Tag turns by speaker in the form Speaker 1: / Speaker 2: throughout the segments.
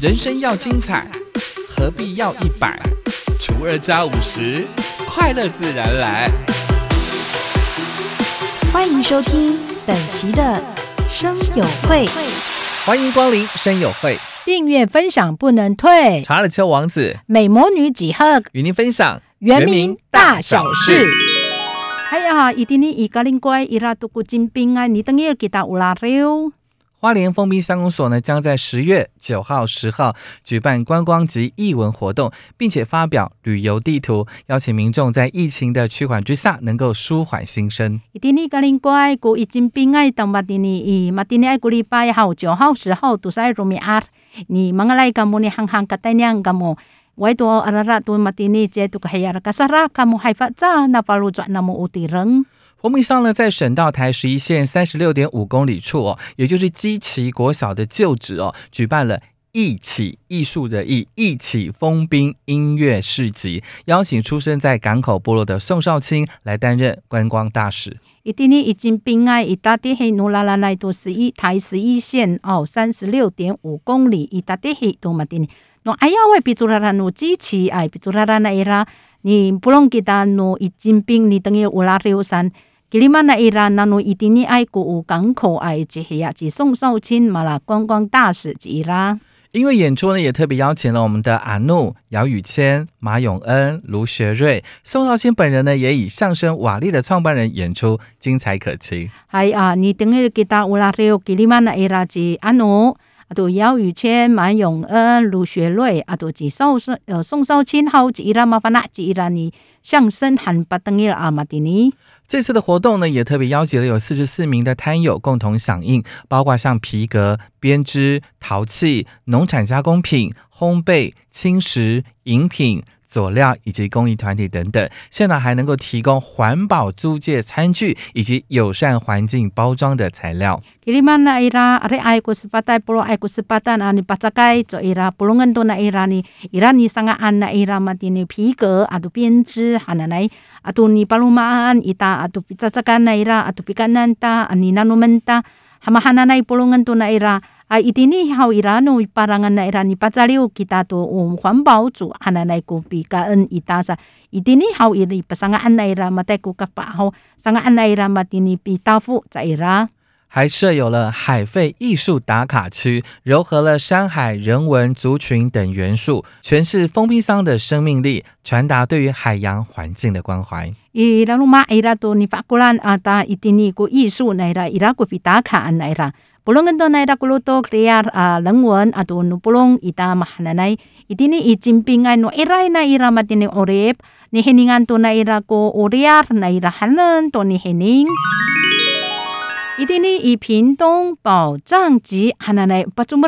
Speaker 1: 人生要精彩，何必要一百除二加五十？快乐自然来。
Speaker 2: 欢迎收听本期的生友会，
Speaker 1: 欢迎光临生友会，
Speaker 3: 订阅分享不能退。
Speaker 1: 查理丘王子
Speaker 3: 美魔女几何
Speaker 1: 与您分享
Speaker 3: 原名大小事。哎呀，一定你一个人乖，伊拉都古
Speaker 1: 花莲封闭乡公所呢，将在十月九号、十号举办观光及艺文活动，并且发表旅游地图，邀请民众在疫情的趋缓之下，能够舒缓心声。
Speaker 3: 一定你个人乖，古已经兵爱当马丁尼伊，马丁尼爱古礼拜号九号、十号都在罗米阿，你忙来 kamu ni hang hang katanya kamu. Wai tu arara tu matini je tu kahayar kasara kamu hai fa za na palu zwa namu utireng.
Speaker 1: 封闭乡呢，在省道台十一线三十六点五公里处哦，也就是基奇国小的旧址哦，举办了一起艺术的艺一起封冰音乐市集，邀请出生在港口部落的宋少卿来担任观光大使。
Speaker 3: 一定呢已经冰爱一大地黑努拉拉来多十一台十一线哦，三十六点五公里一大地黑都嘛的。no ayaw ay piturara no chichi ay piturara na ira ni pulong kita ijimping ni tengi ulariusan kilima na ira na no itini ay ku u 港口 ay 只系呀只宋少卿马拉观光大使之 ira。
Speaker 1: 因为演出呢，也特别邀请了我们的阿怒、姚宇谦、马永恩、卢学瑞、宋少卿本人呢，也以相声瓦力的创办人演出，精彩可期。
Speaker 3: 系啊，你等于 kita ulariu kilima na ira 只阿怒。啊，都姚宇谦、马永恩、卢学瑞，阿，都至少是呃宋少卿好几啦，麻烦那几啦你相声喊巴登伊阿马蒂尼。
Speaker 1: 这次的活动呢，也特别邀集了有四十四名的摊友共同响应，包括像皮革、编织、陶器、农产加工品、烘焙、轻食、饮品。佐料以及公益团体等等。现场还能够提供环保租借餐具以及友善环境包装的材料。
Speaker 3: 啊，一定你好，伊拉努巴人安那伊拉尼巴扎六其他多我环保组，哈那来古比感恩伊达萨，一定你好，伊拉巴上个安那伊拉嘛带古个八号，上个安那伊拉嘛丁尼比大夫在伊拉。
Speaker 1: 还设有了海废艺术打卡区，糅合了山海、人文、族群等元素，诠释封闭桑的生命力，传达对于海洋环境的关怀。
Speaker 3: 伊拉鲁马伊拉多尼法古兰阿达伊丁尼古艺术奈拉伊拉古比打卡安那伊拉。Pulong ito na ira kuluto kriar uh, langwan ato no pulong ita mahananay itini ichimpingan no iray na ira matini orep ni hiningan to na ira ko oriar na ira hanan to ni hining 一定呢，以屏东保障及汉南不怎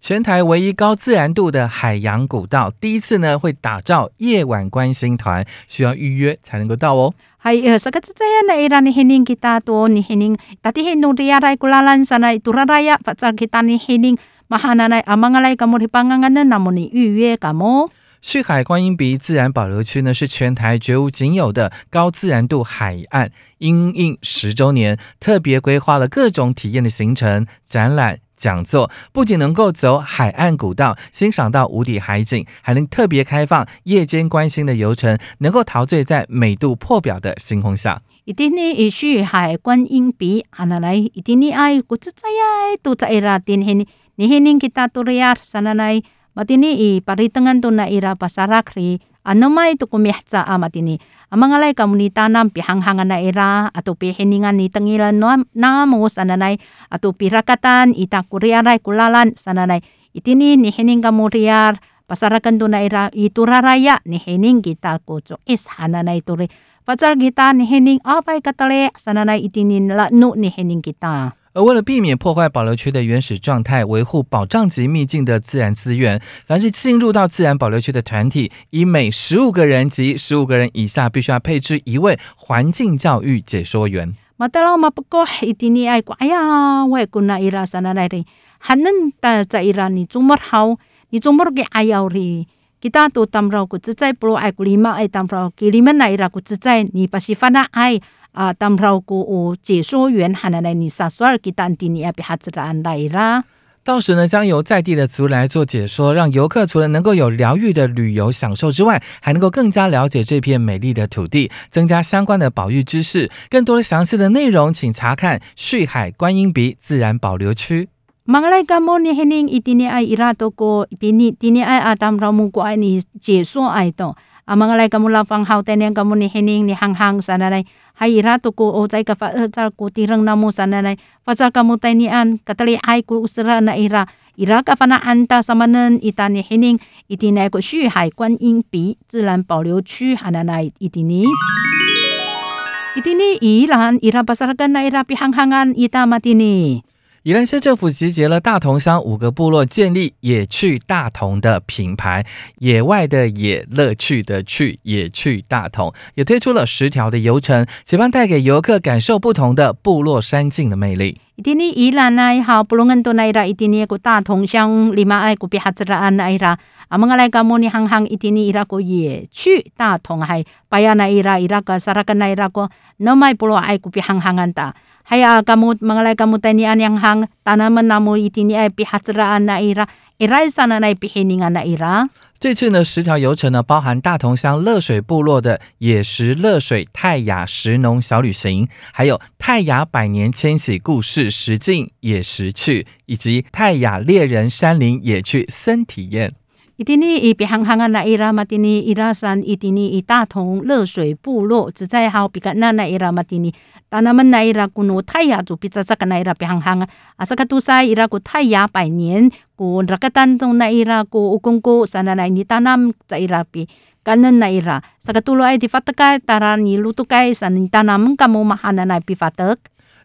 Speaker 1: 全台唯一高自然度的海洋古道，第一次呢会打造夜晚观星团，需要预约才能够到哦。
Speaker 3: Hay uh, sa katsaya na ira ni hining kita to ni hining tati hinung riyaray kulalan sana ituraraya patsar kita ni hining mahananay amangalay kamo hipanganganan namo ni 预约 kamo。
Speaker 1: 旭海观音鼻自然保留区呢，是全台绝无仅有的高自然度海岸。因应十周年，特别规划了各种体验的行程、展览。讲座不仅能够走海岸古道，欣赏到无底海景，还能特别开放夜间观星的游程，能够陶醉在美度破表的星空下。
Speaker 3: 一定呢，以旭海观音鼻，啊那来一定呢爱古自在呀，都在啦，天黑呢，你黑呢 kita turiar sana nai，马丁呢以巴里登安都那伊拉巴萨拉克，啊那么都古米哈啊马丁呢。amangalay kamu ni tanam pihanghangan na era atau pihiningan ni tengilan namo sananay atau pirakatan ita kuriaray kulalan sananay itini ni hining kamu riar pasarakan to na era ituraraya ni hining kita ko so is hananay turi pasar kita ni hining apay katale sananay itinin la no ni hining kita
Speaker 1: 而为了避免破坏保留区的原始状态，维护保障级秘境的自然资源，凡是进入到自然保留区的团体，以每十五个人及十五个人以下，必须要配置一位环境教育解说员。
Speaker 3: 冇得了嘛？不过还顶你爱管呀？外国那一拉山那来的？还能在在伊拉你这么好？你这么个爱要的？其他都淡弗老顾自在，不如爱顾你嘛？爱当不老给你们那一拉顾自在，你不是犯了爱？啊，当票股有解说员，还能来你萨索尔吉当地你也比哈自然来啦。
Speaker 1: 到时呢，将由在地的族来做解说，让游客除了能够有疗愈的旅游享受之外，还能够更加了解这片美丽的土地，增加相关的保育知识。更多的详细的内容，请查看旭海观音鼻自然保留区。
Speaker 3: 马来加莫尼肯定一定爱伊拉多哥，比你一定爱阿达姆拉古爱解说爱懂。阿马来加莫拉方好，但连加莫尼肯定你行行啥来。Sananay hay irato ko o tay ka fa tar ko tirang namo sananay pasal ka mo tay ni an katali ay ko usra na ira ira ka fa na anta sa manen ita ni hining itini ay ko 旭海观音鼻自然保留区 hananay itini. Itini ilan ira pasarakan na ira pihanghangan ita matini.
Speaker 1: 宜兰县政府集结了大同乡五个部落，建立“野趣大同”的品牌，野外的野，乐趣的趣，野趣大同，也推出了十条的游程，希望带给游客感受不同的部落山境的魅力。
Speaker 3: 宜兰，好，恩多奈，个大同乡马爱哈安奈，阿阿来莫尼行行，伊拉个野趣大同，奈伊拉伊拉个萨拉个奈伊拉个，爱行行安。Haya kamu mga lay kamu tani an yang hang tanaman namo itini ay pihatsaraan na ira. Iray sana na pihiningan na ira.
Speaker 1: 这次呢，十条游程呢，包含大同乡乐水部落的野石乐水泰雅石农小旅行，还有泰雅百年迁徙故事实境野石趣，以及泰雅猎人山林野趣森体验。
Speaker 3: Itini ipihanghangan na ira matini irasan itini itatong 热水部落只在好比那那 ira matini tanaman na ira kuno taya tu pizza sa na ira pihanghanga asa katusa ira ko taya 百年 ko rakatan tong na ira ko ukong ko sana na ini tanam sa ira pi kanan na ira sa katulo ay di fatakay tara ni lutukay sa ni tanam kamo mahana na pi fatak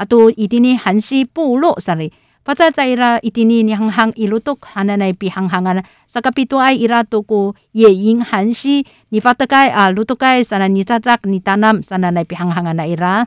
Speaker 1: 啊，都一定呢，韩西部落啥哩，发在在伊拉一定尼，两行一路都看的那比行行啊萨，啥比多爱伊拉都过野营韩西，你发得该啊，路都盖啥啦，尼扎扎尼达南
Speaker 3: 啥啦那比行行啊那伊拉。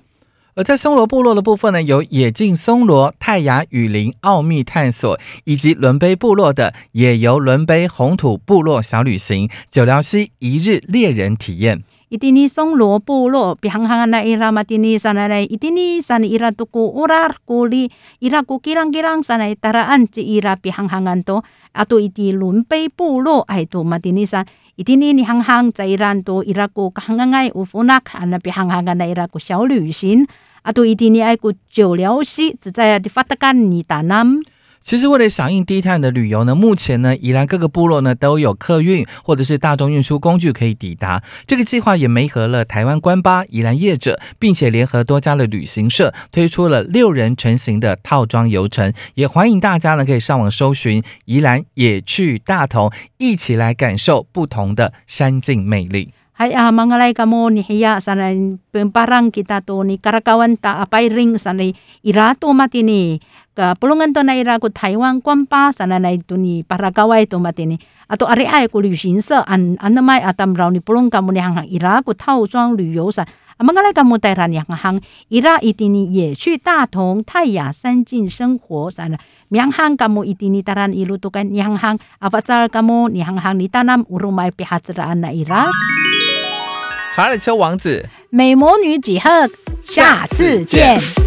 Speaker 3: 而在松罗部落的部分呢，有野境松罗、泰雅雨林奥秘探索，以及伦杯部落的野游伦杯红土部落小旅行、九寮溪一日猎人体验。伊蒂尼松罗部落，
Speaker 1: 比行行那伊拉嘛蒂尼山来来，伊蒂尼山伊拉都古乌拉古里，伊拉古吉朗吉朗山来，达拉安吉伊拉比行行安多，阿多伊蒂
Speaker 3: 伦贝部落，哎多嘛蒂尼山，伊蒂尼尼行行在伊兰多伊拉古行行爱乌福纳卡那比行行个那伊拉古小旅行，阿多伊蒂尼爱古久了西，只在阿蒂发达干尼达南。
Speaker 1: 其实为了响应低碳的旅游呢，目前呢，宜兰各个部落呢都有客运或者是大众运输工具可以抵达。这个计划也媒合了台湾官巴、宜兰业者，并且联合多家的旅行社，推出了六人成行的套装游程。也欢迎大家呢可以上网搜寻宜兰野趣大同，一起来感受不同的山境魅力。
Speaker 3: Hay ah, mga lay kamo ni hiya sana parang kita to ni karakawan ta apay ring sana irato matini ka pulungan to na ira ko Taiwan kwampa sana na ito ni parakaway to matini ato ari ay ko 旅行社 an anamay atam raw ni pulong kamo ni hanghang ira ko tao zhuang 旅游 sa ang mga lay kamo tayo ni hanghang ira 同泰雅山境生活 sana mianghang kamo itini taran ni hanghang apatsar kamo ni hanghang ni tanam urumay pihatsaraan na ira
Speaker 1: 查理丘王子。
Speaker 2: 美魔女几何，下次见。